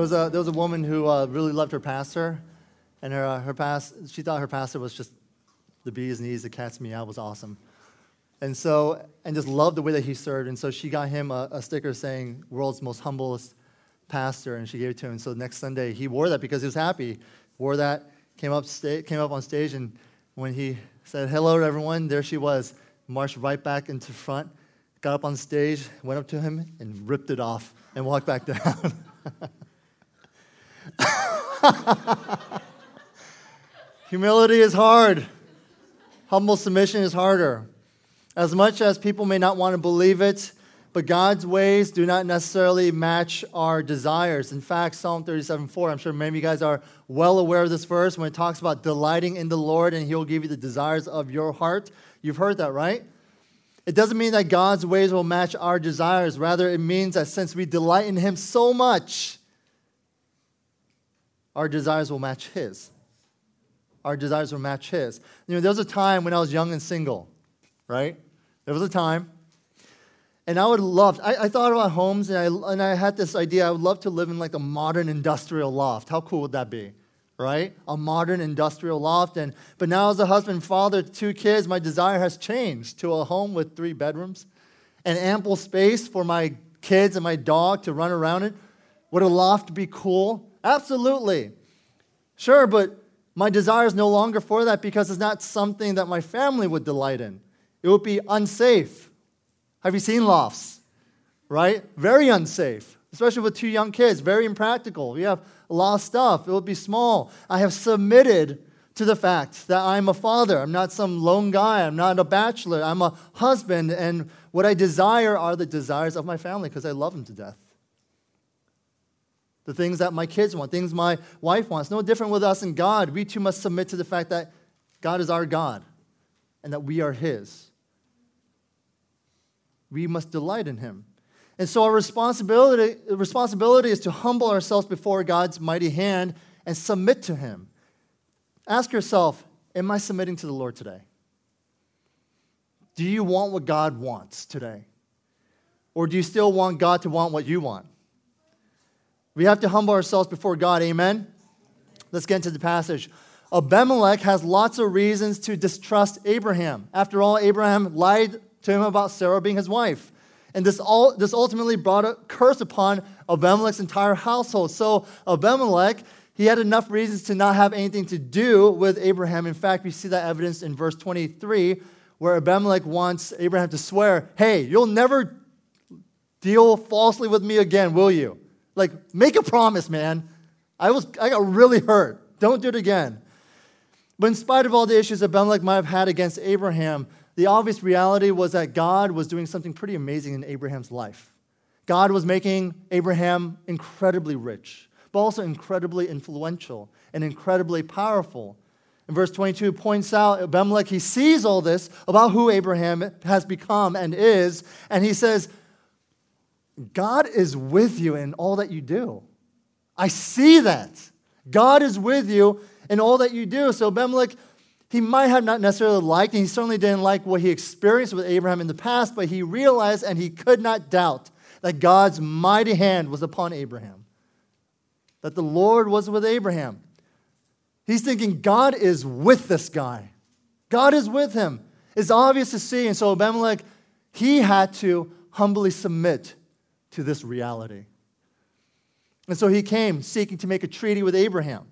There was a there was a woman who uh, really loved her pastor, and her uh, her past she thought her pastor was just the bee's knees, the cat's meow was awesome, and so and just loved the way that he served, and so she got him a, a sticker saying "World's Most Humblest Pastor," and she gave it to him. So next Sunday he wore that because he was happy. Wore that, came up sta- came up on stage, and when he said hello to everyone, there she was, marched right back into front, got up on stage, went up to him, and ripped it off, and walked back down. Humility is hard. Humble submission is harder. As much as people may not want to believe it, but God's ways do not necessarily match our desires. In fact, Psalm 37 4, I'm sure many of you guys are well aware of this verse when it talks about delighting in the Lord and He'll give you the desires of your heart. You've heard that, right? It doesn't mean that God's ways will match our desires. Rather, it means that since we delight in Him so much, our desires will match His. Our desires will match His. You know, there was a time when I was young and single, right? There was a time. And I would love, I, I thought about homes and I, and I had this idea I would love to live in like a modern industrial loft. How cool would that be? Right? A modern industrial loft. And, but now, as a husband, father, two kids, my desire has changed to a home with three bedrooms and ample space for my kids and my dog to run around in. Would a loft be cool? Absolutely. Sure, but my desire is no longer for that because it's not something that my family would delight in. It would be unsafe. Have you seen lofts? Right? Very unsafe, especially with two young kids, very impractical. We have a lot of stuff. It would be small. I have submitted to the fact that I'm a father. I'm not some lone guy. I'm not a bachelor. I'm a husband. And what I desire are the desires of my family because I love them to death. The things that my kids want, things my wife wants. No different with us and God. We too must submit to the fact that God is our God and that we are His. We must delight in Him. And so our responsibility, responsibility is to humble ourselves before God's mighty hand and submit to Him. Ask yourself, am I submitting to the Lord today? Do you want what God wants today? Or do you still want God to want what you want? We have to humble ourselves before God, amen? Let's get into the passage. Abimelech has lots of reasons to distrust Abraham. After all, Abraham lied to him about Sarah being his wife. And this, all, this ultimately brought a curse upon Abimelech's entire household. So Abimelech, he had enough reasons to not have anything to do with Abraham. In fact, we see that evidence in verse 23, where Abimelech wants Abraham to swear, hey, you'll never deal falsely with me again, will you? Like, make a promise, man. I, was, I got really hurt. Don't do it again. But in spite of all the issues Abimelech might have had against Abraham, the obvious reality was that God was doing something pretty amazing in Abraham's life. God was making Abraham incredibly rich, but also incredibly influential and incredibly powerful. And verse 22 points out Abimelech, he sees all this about who Abraham has become and is, and he says, God is with you in all that you do. I see that. God is with you in all that you do. So Abimelech, he might have not necessarily liked, and he certainly didn't like what he experienced with Abraham in the past, but he realized and he could not doubt that God's mighty hand was upon Abraham, that the Lord was with Abraham. He's thinking, God is with this guy. God is with him. It's obvious to see. And so Abimelech, he had to humbly submit to this reality. And so he came seeking to make a treaty with Abraham.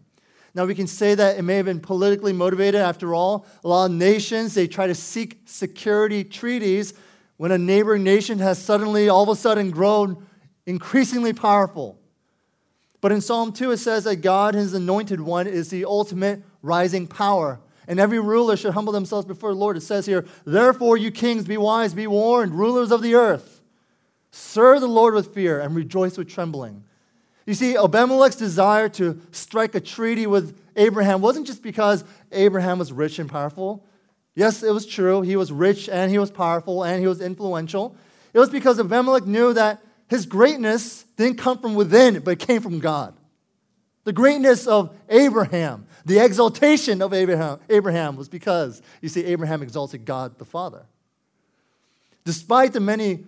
Now, we can say that it may have been politically motivated. After all, a lot of nations, they try to seek security treaties when a neighboring nation has suddenly, all of a sudden, grown increasingly powerful. But in Psalm 2, it says that God, his anointed one, is the ultimate rising power. And every ruler should humble themselves before the Lord. It says here, Therefore, you kings, be wise, be warned, rulers of the earth. Serve the Lord with fear and rejoice with trembling. You see, Abimelech's desire to strike a treaty with Abraham wasn't just because Abraham was rich and powerful. Yes, it was true. He was rich and he was powerful and he was influential. It was because Abimelech knew that his greatness didn't come from within, but it came from God. The greatness of Abraham, the exaltation of Abraham, Abraham was because, you see, Abraham exalted God the Father. Despite the many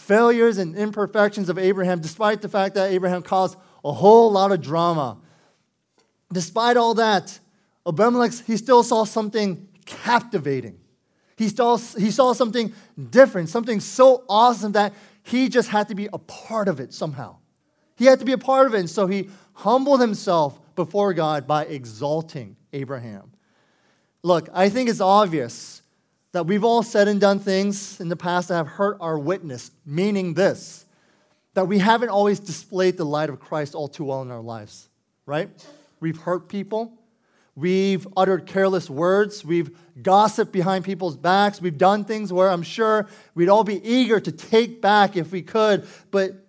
failures and imperfections of Abraham, despite the fact that Abraham caused a whole lot of drama, despite all that, Abimelech, he still saw something captivating. He saw, he saw something different, something so awesome that he just had to be a part of it somehow. He had to be a part of it. And so he humbled himself before God by exalting Abraham. Look, I think it's obvious that we've all said and done things in the past that have hurt our witness, meaning this that we haven't always displayed the light of Christ all too well in our lives, right? We've hurt people. We've uttered careless words. We've gossiped behind people's backs. We've done things where I'm sure we'd all be eager to take back if we could. But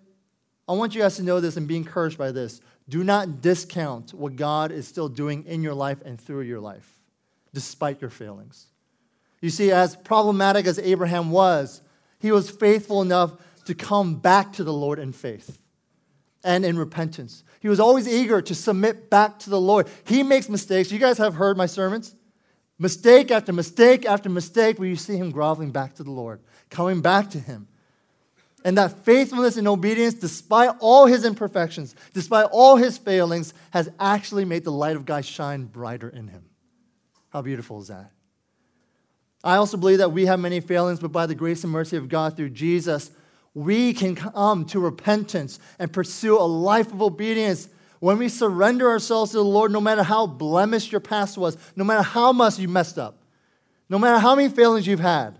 I want you guys to know this and be encouraged by this. Do not discount what God is still doing in your life and through your life, despite your failings. You see, as problematic as Abraham was, he was faithful enough to come back to the Lord in faith and in repentance. He was always eager to submit back to the Lord. He makes mistakes. You guys have heard my sermons. Mistake after mistake after mistake, where you see him groveling back to the Lord, coming back to him. And that faithfulness and obedience, despite all his imperfections, despite all his failings, has actually made the light of God shine brighter in him. How beautiful is that? I also believe that we have many failings, but by the grace and mercy of God through Jesus, we can come to repentance and pursue a life of obedience when we surrender ourselves to the Lord, no matter how blemished your past was, no matter how much you messed up, no matter how many failings you've had.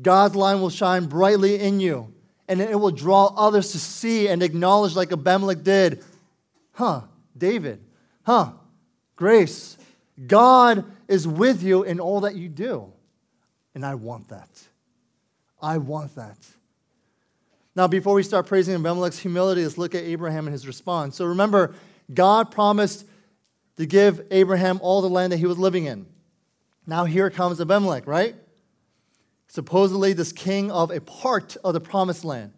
God's line will shine brightly in you, and it will draw others to see and acknowledge, like Abimelech did. Huh, David. Huh, Grace. God is with you in all that you do. And I want that. I want that. Now, before we start praising Abimelech's humility, let's look at Abraham and his response. So remember, God promised to give Abraham all the land that he was living in. Now, here comes Abimelech, right? supposedly this king of a part of the promised land.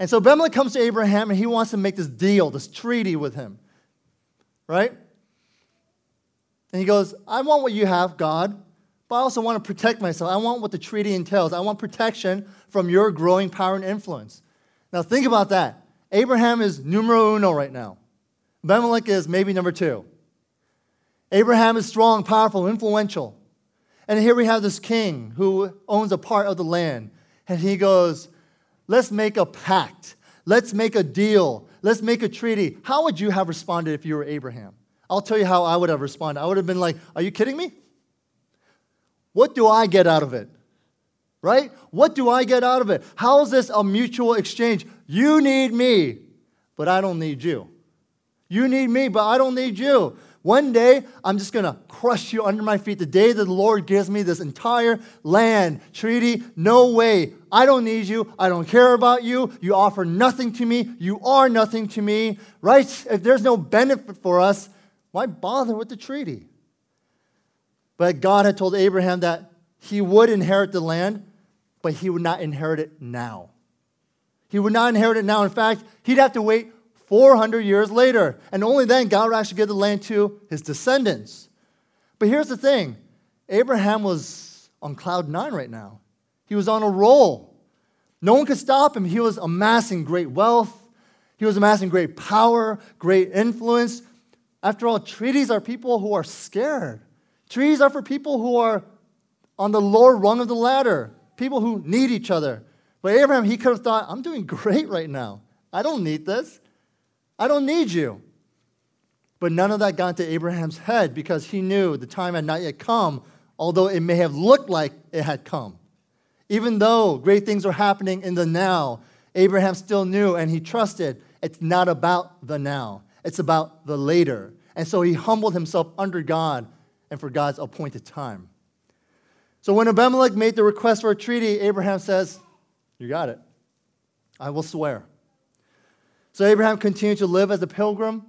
And so Abimelech comes to Abraham and he wants to make this deal, this treaty with him, right? And he goes, I want what you have, God, but I also want to protect myself. I want what the treaty entails. I want protection from your growing power and influence. Now, think about that. Abraham is numero uno right now, Abimelech is maybe number two. Abraham is strong, powerful, influential. And here we have this king who owns a part of the land. And he goes, Let's make a pact. Let's make a deal. Let's make a treaty. How would you have responded if you were Abraham? I'll tell you how I would have responded. I would have been like, Are you kidding me? What do I get out of it? Right? What do I get out of it? How is this a mutual exchange? You need me, but I don't need you. You need me, but I don't need you. One day, I'm just going to crush you under my feet. The day that the Lord gives me this entire land, treaty, no way. I don't need you. I don't care about you. You offer nothing to me. You are nothing to me, right? If there's no benefit for us, why bother with the treaty? But God had told Abraham that he would inherit the land, but he would not inherit it now. He would not inherit it now. In fact, he'd have to wait 400 years later. And only then God would actually give the land to his descendants. But here's the thing Abraham was on cloud nine right now, he was on a roll. No one could stop him. He was amassing great wealth, he was amassing great power, great influence. After all, treaties are people who are scared. Treaties are for people who are on the lower rung of the ladder, people who need each other. But Abraham, he could have thought, I'm doing great right now. I don't need this. I don't need you. But none of that got into Abraham's head because he knew the time had not yet come, although it may have looked like it had come. Even though great things were happening in the now, Abraham still knew and he trusted it's not about the now, it's about the later. And so he humbled himself under God and for God's appointed time. So when Abimelech made the request for a treaty, Abraham says, You got it. I will swear. So Abraham continued to live as a pilgrim.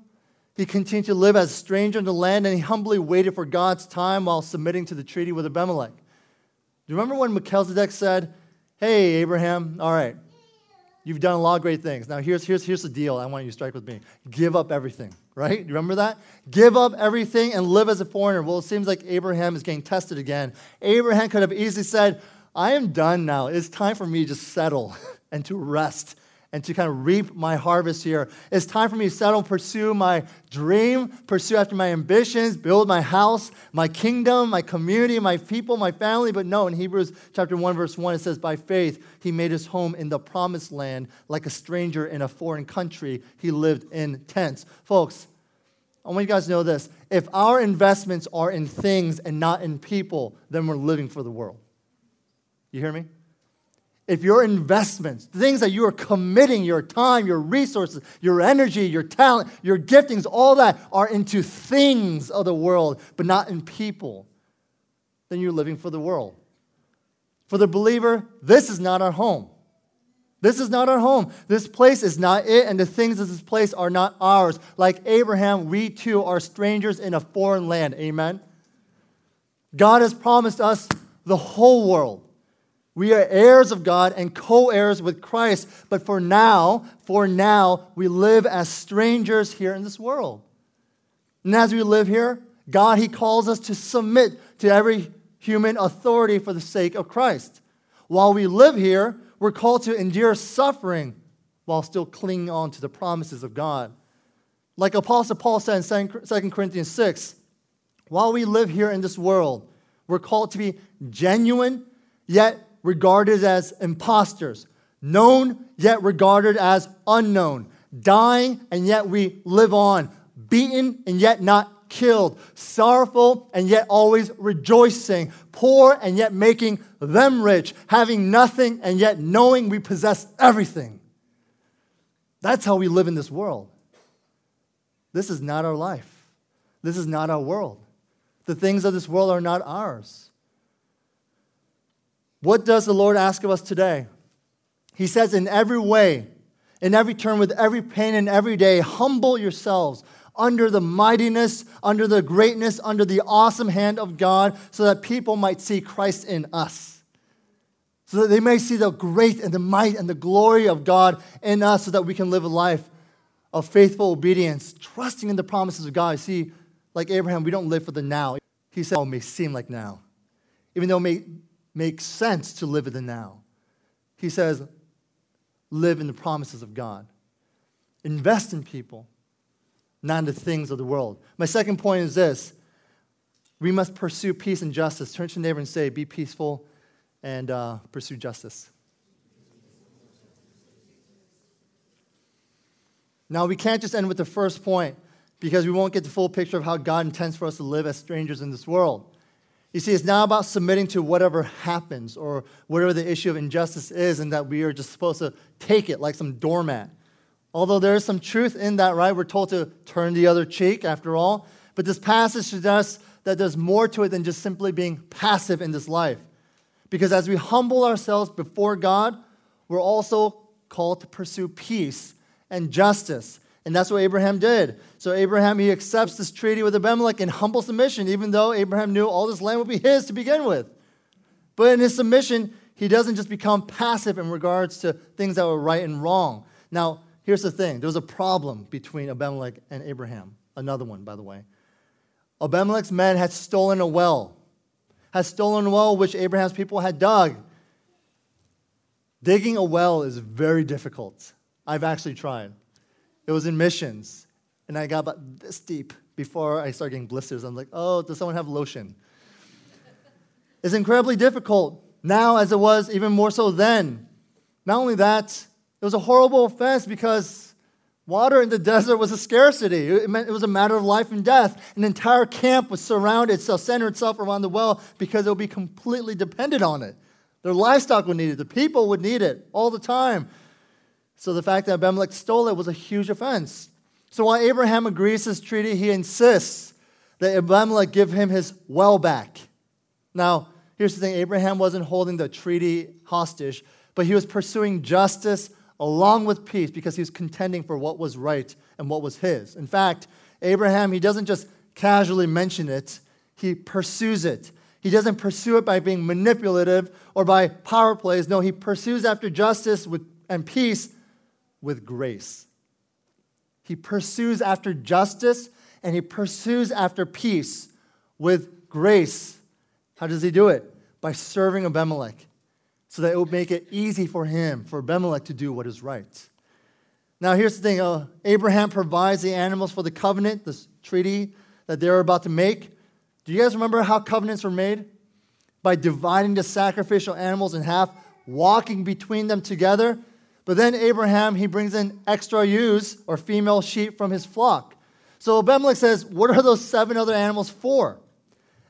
He continued to live as a stranger in the land, and he humbly waited for God's time while submitting to the treaty with Abimelech. Do you remember when Melchizedek said, Hey, Abraham, all right, you've done a lot of great things. Now, here's, here's, here's the deal I want you to strike with me give up everything, right? You remember that? Give up everything and live as a foreigner. Well, it seems like Abraham is getting tested again. Abraham could have easily said, I am done now. It's time for me to settle and to rest and to kind of reap my harvest here. It's time for me to settle, pursue my dream, pursue after my ambitions, build my house, my kingdom, my community, my people, my family. But no, in Hebrews chapter 1, verse 1, it says, By faith, he made his home in the promised land like a stranger in a foreign country. He lived in tents. Folks, I want you guys to know this. If our investments are in things and not in people, then we're living for the world. You hear me? If your investments, the things that you are committing your time, your resources, your energy, your talent, your giftings, all that are into things of the world, but not in people, then you're living for the world. For the believer, this is not our home. This is not our home. This place is not it, and the things of this place are not ours. Like Abraham, we too are strangers in a foreign land. Amen. God has promised us the whole world. We are heirs of God and co heirs with Christ. But for now, for now, we live as strangers here in this world. And as we live here, God, He calls us to submit to every human authority for the sake of Christ. While we live here, we're called to endure suffering while still clinging on to the promises of God. Like Apostle Paul said in 2 Corinthians 6, while we live here in this world, we're called to be genuine, yet regarded as impostors, known yet regarded as unknown, dying and yet we live on, beaten and yet not killed, sorrowful and yet always rejoicing, poor and yet making them rich, having nothing and yet knowing we possess everything. That's how we live in this world. This is not our life. This is not our world. The things of this world are not ours. What does the Lord ask of us today? He says, in every way, in every turn, with every pain and every day, humble yourselves under the mightiness, under the greatness, under the awesome hand of God, so that people might see Christ in us. So that they may see the great and the might and the glory of God in us, so that we can live a life of faithful obedience, trusting in the promises of God. See, like Abraham, we don't live for the now. He said, Oh, it may seem like now. Even though it may makes sense to live in the now. He says, live in the promises of God. Invest in people, not in the things of the world. My second point is this we must pursue peace and justice. Turn to your neighbor and say, be peaceful and uh, pursue justice. Now, we can't just end with the first point because we won't get the full picture of how God intends for us to live as strangers in this world. You see, it's not about submitting to whatever happens or whatever the issue of injustice is, and that we are just supposed to take it like some doormat. Although there is some truth in that, right? We're told to turn the other cheek, after all. But this passage suggests that there's more to it than just simply being passive in this life. Because as we humble ourselves before God, we're also called to pursue peace and justice. And that's what Abraham did. So Abraham, he accepts this treaty with Abimelech in humble submission, even though Abraham knew all this land would be his to begin with. But in his submission, he doesn't just become passive in regards to things that were right and wrong. Now, here's the thing there was a problem between Abimelech and Abraham. Another one, by the way. Abimelech's men had stolen a well, had stolen a well which Abraham's people had dug. Digging a well is very difficult. I've actually tried. It was in missions. And I got about this deep before I started getting blisters. I'm like, oh, does someone have lotion? it's incredibly difficult now as it was even more so then. Not only that, it was a horrible offense because water in the desert was a scarcity. It meant it was a matter of life and death. An entire camp was surrounded itself, centered itself around the well because it would be completely dependent on it. Their livestock would need it, the people would need it all the time. So the fact that Abimelech stole it was a huge offense. So while Abraham agrees to this treaty, he insists that Abimelech give him his well back. Now, here's the thing Abraham wasn't holding the treaty hostage, but he was pursuing justice along with peace because he was contending for what was right and what was his. In fact, Abraham, he doesn't just casually mention it, he pursues it. He doesn't pursue it by being manipulative or by power plays. No, he pursues after justice with, and peace with grace. He pursues after justice and he pursues after peace with grace. How does he do it? By serving Abimelech so that it would make it easy for him, for Abimelech, to do what is right. Now, here's the thing uh, Abraham provides the animals for the covenant, this treaty that they're about to make. Do you guys remember how covenants were made? By dividing the sacrificial animals in half, walking between them together. But then Abraham, he brings in extra ewes or female sheep from his flock. So Abimelech says, What are those seven other animals for?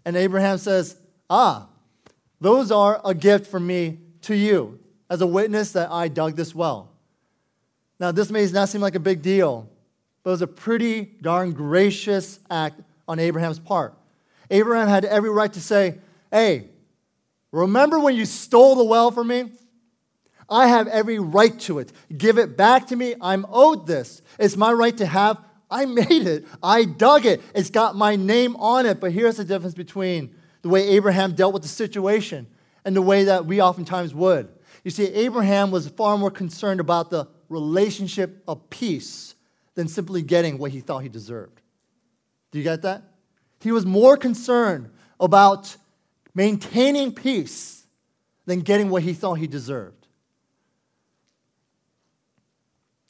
And Abraham says, Ah, those are a gift from me to you as a witness that I dug this well. Now, this may not seem like a big deal, but it was a pretty darn gracious act on Abraham's part. Abraham had every right to say, Hey, remember when you stole the well from me? I have every right to it. Give it back to me. I'm owed this. It's my right to have. I made it. I dug it. It's got my name on it. But here's the difference between the way Abraham dealt with the situation and the way that we oftentimes would. You see, Abraham was far more concerned about the relationship of peace than simply getting what he thought he deserved. Do you get that? He was more concerned about maintaining peace than getting what he thought he deserved.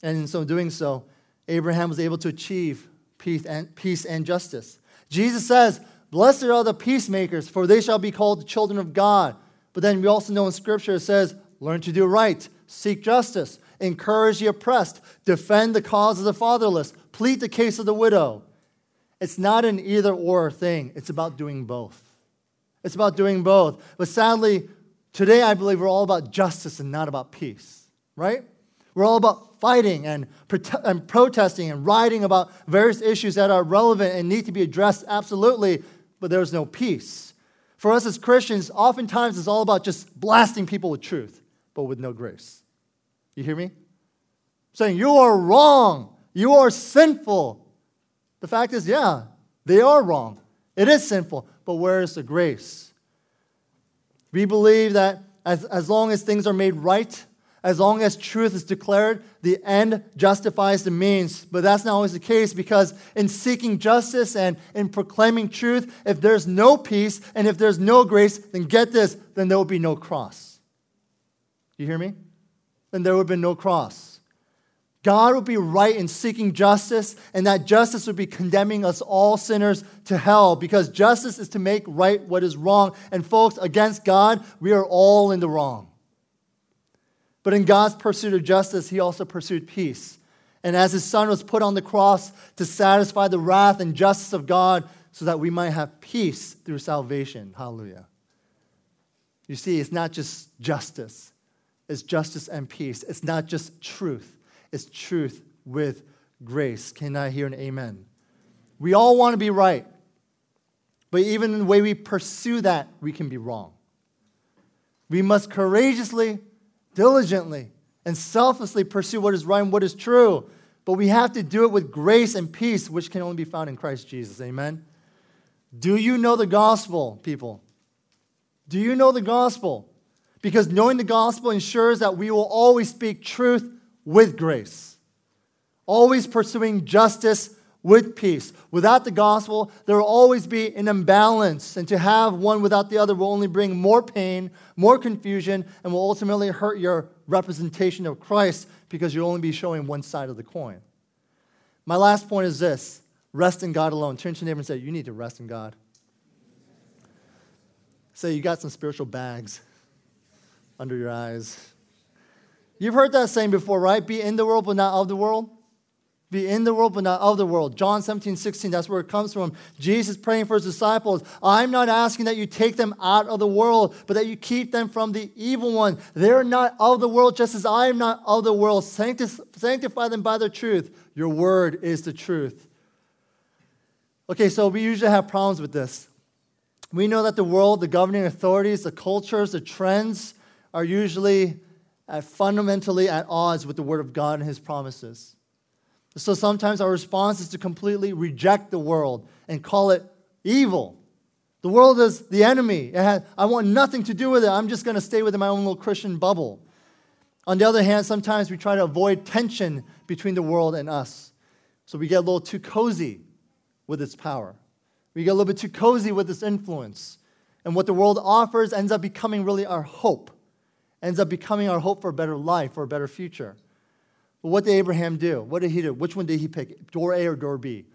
And in so doing so, Abraham was able to achieve peace and, peace and justice. Jesus says, Blessed are the peacemakers, for they shall be called the children of God. But then we also know in Scripture it says, Learn to do right, seek justice, encourage the oppressed, defend the cause of the fatherless, plead the case of the widow. It's not an either or thing, it's about doing both. It's about doing both. But sadly, today I believe we're all about justice and not about peace, right? We're all about fighting and, and protesting and writing about various issues that are relevant and need to be addressed, absolutely, but there's no peace. For us as Christians, oftentimes it's all about just blasting people with truth, but with no grace. You hear me? Saying, You are wrong. You are sinful. The fact is, yeah, they are wrong. It is sinful, but where is the grace? We believe that as, as long as things are made right, as long as truth is declared, the end justifies the means. But that's not always the case because in seeking justice and in proclaiming truth, if there's no peace and if there's no grace, then get this, then there will be no cross. You hear me? then there would been no cross. God would be right in seeking justice, and that justice would be condemning us all sinners to hell because justice is to make right what is wrong. And folks, against God, we are all in the wrong. But in God's pursuit of justice, he also pursued peace. And as his son was put on the cross to satisfy the wrath and justice of God so that we might have peace through salvation. Hallelujah. You see, it's not just justice, it's justice and peace. It's not just truth, it's truth with grace. Can I hear an amen? We all want to be right, but even in the way we pursue that, we can be wrong. We must courageously, diligently, and selflessly pursue what is right and what is true. But we have to do it with grace and peace, which can only be found in Christ Jesus. Amen? Do you know the gospel, people? Do you know the gospel? because knowing the gospel ensures that we will always speak truth with grace, always pursuing justice with peace. Without the gospel, there will always be an imbalance, and to have one without the other will only bring more pain, more confusion, and will ultimately hurt your representation of Christ because you'll only be showing one side of the coin. My last point is this rest in God alone. Turn to your neighbor and say, You need to rest in God. Say, You got some spiritual bags under your eyes. You've heard that saying before, right? Be in the world, but not of the world. Be in the world, but not of the world. John 17, 16, that's where it comes from. Jesus praying for his disciples. I'm not asking that you take them out of the world, but that you keep them from the evil one. They're not of the world, just as I am not of the world. Sanctify them by the truth. Your word is the truth. Okay, so we usually have problems with this. We know that the world, the governing authorities, the cultures, the trends, are usually at fundamentally at odds with the Word of God and His promises. So sometimes our response is to completely reject the world and call it evil. The world is the enemy. Has, I want nothing to do with it. I'm just going to stay within my own little Christian bubble. On the other hand, sometimes we try to avoid tension between the world and us. So we get a little too cozy with its power. We get a little bit too cozy with its influence. And what the world offers ends up becoming really our hope, ends up becoming our hope for a better life or a better future. But what did Abraham do? What did he do? Which one did he pick? Door A or door B?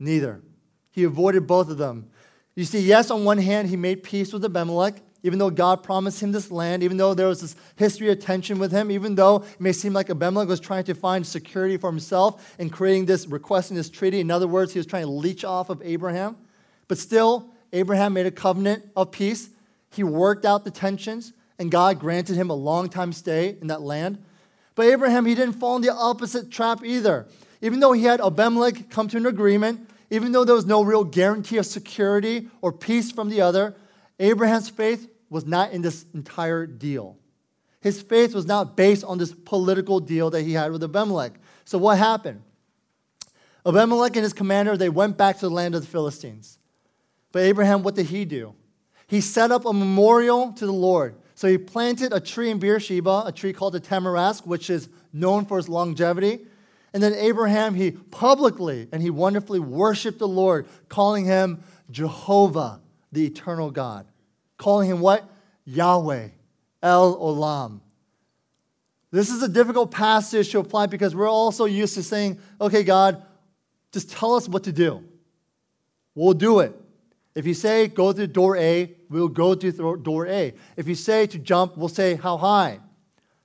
Neither. He avoided both of them. You see, yes, on one hand, he made peace with Abimelech, even though God promised him this land, even though there was this history of tension with him, even though it may seem like Abimelech was trying to find security for himself and creating this, requesting this treaty. In other words, he was trying to leech off of Abraham. But still, Abraham made a covenant of peace. He worked out the tensions, and God granted him a long time stay in that land. But Abraham, he didn't fall in the opposite trap either. Even though he had Abimelech come to an agreement, even though there was no real guarantee of security or peace from the other, Abraham's faith was not in this entire deal. His faith was not based on this political deal that he had with Abimelech. So what happened? Abimelech and his commander, they went back to the land of the Philistines. But Abraham, what did he do? He set up a memorial to the Lord. So he planted a tree in Beersheba, a tree called the tamarisk, which is known for its longevity. And then Abraham, he publicly and he wonderfully worshiped the Lord, calling him Jehovah, the eternal God. Calling him what? Yahweh, El Olam. This is a difficult passage to apply because we're also used to saying, okay, God, just tell us what to do. We'll do it. If you say go through door A, we'll go through door A. If you say to jump, we'll say how high.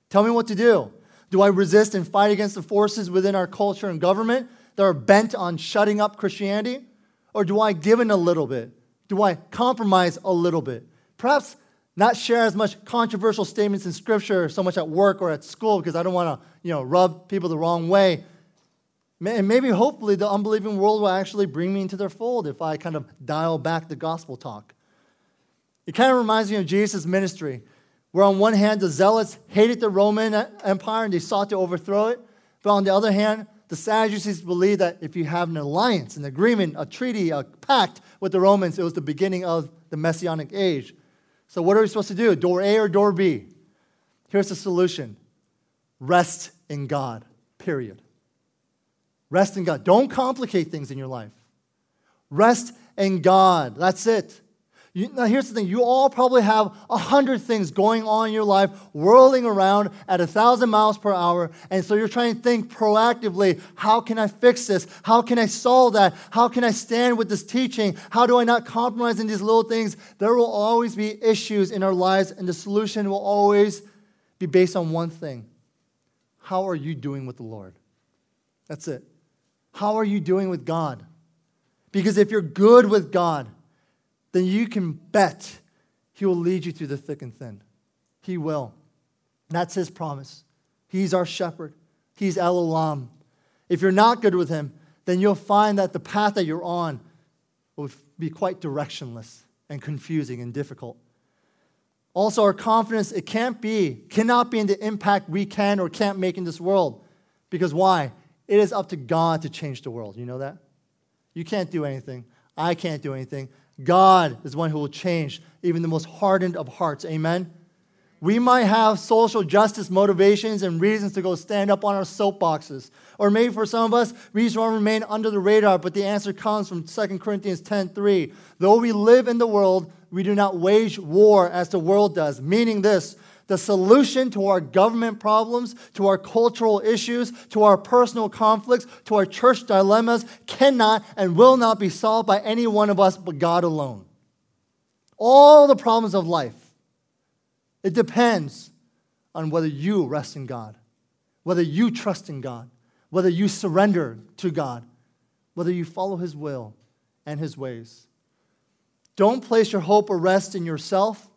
Tell me what to do. Do I resist and fight against the forces within our culture and government that are bent on shutting up Christianity? Or do I give in a little bit? Do I compromise a little bit? Perhaps not share as much controversial statements in Scripture so much at work or at school because I don't want to, you know, rub people the wrong way. And maybe, hopefully, the unbelieving world will actually bring me into their fold if I kind of dial back the gospel talk. It kind of reminds me of Jesus' ministry, where on one hand, the zealots hated the Roman Empire and they sought to overthrow it. But on the other hand, the Sadducees believed that if you have an alliance, an agreement, a treaty, a pact with the Romans, it was the beginning of the Messianic age. So, what are we supposed to do? Door A or door B? Here's the solution rest in God, period. Rest in God. Don't complicate things in your life. Rest in God. That's it. You, now, here's the thing you all probably have a hundred things going on in your life, whirling around at a thousand miles per hour. And so you're trying to think proactively how can I fix this? How can I solve that? How can I stand with this teaching? How do I not compromise in these little things? There will always be issues in our lives, and the solution will always be based on one thing How are you doing with the Lord? That's it. How are you doing with God? Because if you're good with God, then you can bet He will lead you through the thick and thin. He will. That's His promise. He's our shepherd, He's El Olam. If you're not good with Him, then you'll find that the path that you're on will be quite directionless and confusing and difficult. Also, our confidence, it can't be, cannot be in the impact we can or can't make in this world. Because why? It is up to God to change the world. You know that? You can't do anything. I can't do anything. God is one who will change even the most hardened of hearts. Amen? We might have social justice motivations and reasons to go stand up on our soapboxes. Or maybe for some of us, we just want to remain under the radar, but the answer comes from 2 Corinthians 10:3. Though we live in the world, we do not wage war as the world does. Meaning this, the solution to our government problems, to our cultural issues, to our personal conflicts, to our church dilemmas cannot and will not be solved by any one of us but God alone. All the problems of life, it depends on whether you rest in God, whether you trust in God, whether you surrender to God, whether you follow His will and His ways. Don't place your hope or rest in yourself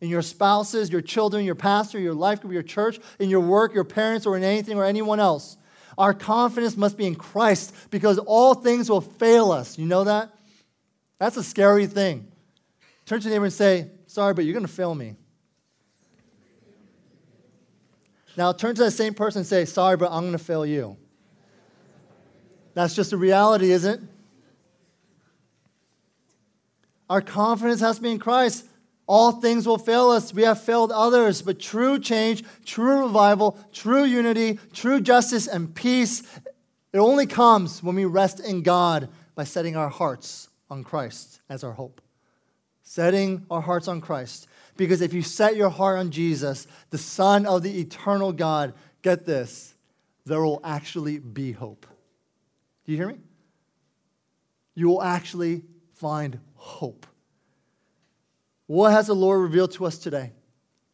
in your spouses, your children, your pastor, your life group, your church, in your work, your parents, or in anything or anyone else. Our confidence must be in Christ because all things will fail us. You know that? That's a scary thing. Turn to your neighbor and say, Sorry, but you're going to fail me. Now turn to that same person and say, Sorry, but I'm going to fail you. That's just a reality, isn't it? Our confidence has to be in Christ. All things will fail us. We have failed others, but true change, true revival, true unity, true justice, and peace, it only comes when we rest in God by setting our hearts on Christ as our hope. Setting our hearts on Christ. Because if you set your heart on Jesus, the Son of the eternal God, get this, there will actually be hope. Do you hear me? You will actually find hope. What has the Lord revealed to us today?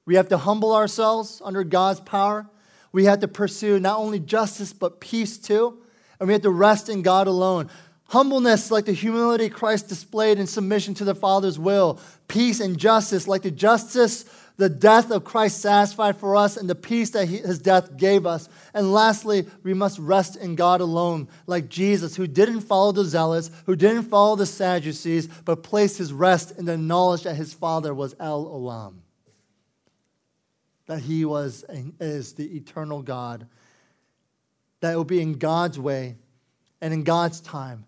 We have to humble ourselves under God's power. We have to pursue not only justice, but peace too. And we have to rest in God alone. Humbleness, like the humility Christ displayed in submission to the Father's will. Peace and justice, like the justice the death of Christ satisfied for us and the peace that he, his death gave us. And lastly, we must rest in God alone, like Jesus, who didn't follow the zealots, who didn't follow the Sadducees, but placed his rest in the knowledge that his Father was El Olam, that he was and is the eternal God, that it would be in God's way and in God's time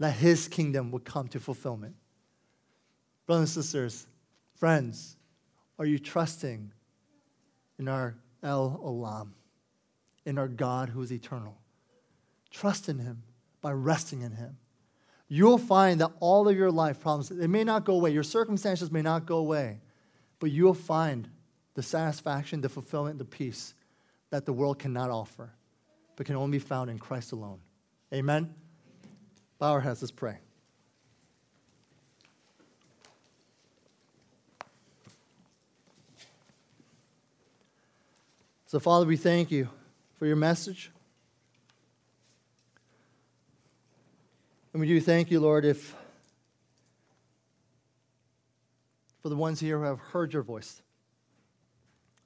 that his kingdom would come to fulfillment. Brothers and sisters, friends, are you trusting in our El Olam, in our God who is eternal? Trust in Him by resting in Him. You'll find that all of your life problems, they may not go away. Your circumstances may not go away, but you'll find the satisfaction, the fulfillment, the peace that the world cannot offer, but can only be found in Christ alone. Amen? Bow our heads, let's pray. So, Father, we thank you for your message. And we do thank you, Lord, if for the ones here who have heard your voice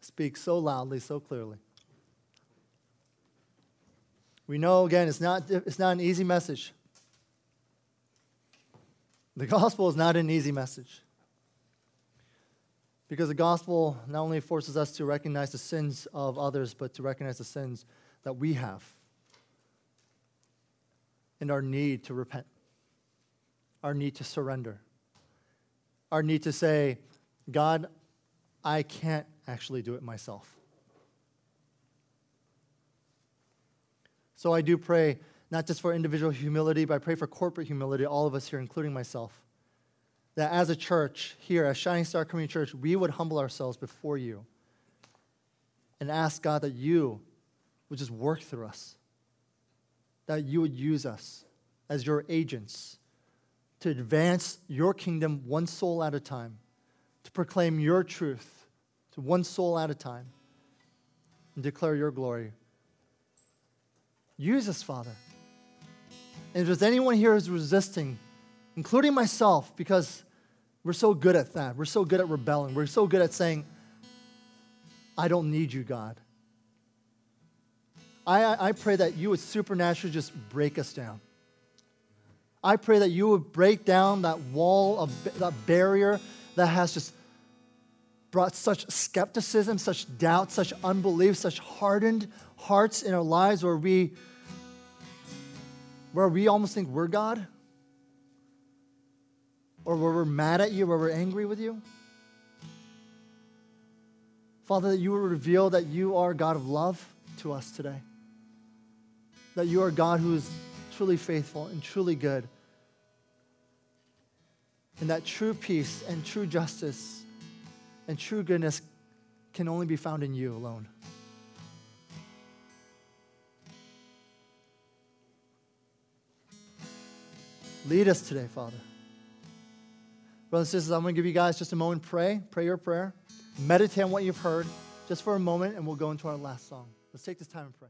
speak so loudly, so clearly. We know, again, it's not, it's not an easy message. The gospel is not an easy message. Because the gospel not only forces us to recognize the sins of others, but to recognize the sins that we have and our need to repent, our need to surrender, our need to say, God, I can't actually do it myself. So I do pray, not just for individual humility, but I pray for corporate humility, all of us here, including myself that as a church here at Shining Star Community Church, we would humble ourselves before you and ask God that you would just work through us, that you would use us as your agents to advance your kingdom one soul at a time, to proclaim your truth to one soul at a time, and declare your glory. Use us, Father. And if there's anyone here who's resisting, including myself, because we're so good at that. We're so good at rebelling. We're so good at saying, I don't need you, God. I, I pray that you would supernaturally just break us down. I pray that you would break down that wall of that barrier that has just brought such skepticism, such doubt, such unbelief, such hardened hearts in our lives where we where we almost think we're God or where we're mad at you, where we're angry with you. Father, that you will reveal that you are God of love to us today. That you are God who is truly faithful and truly good. And that true peace and true justice and true goodness can only be found in you alone. Lead us today, Father. Brothers and sisters, I'm going to give you guys just a moment. Pray. Pray your prayer. Meditate on what you've heard just for a moment, and we'll go into our last song. Let's take this time and pray.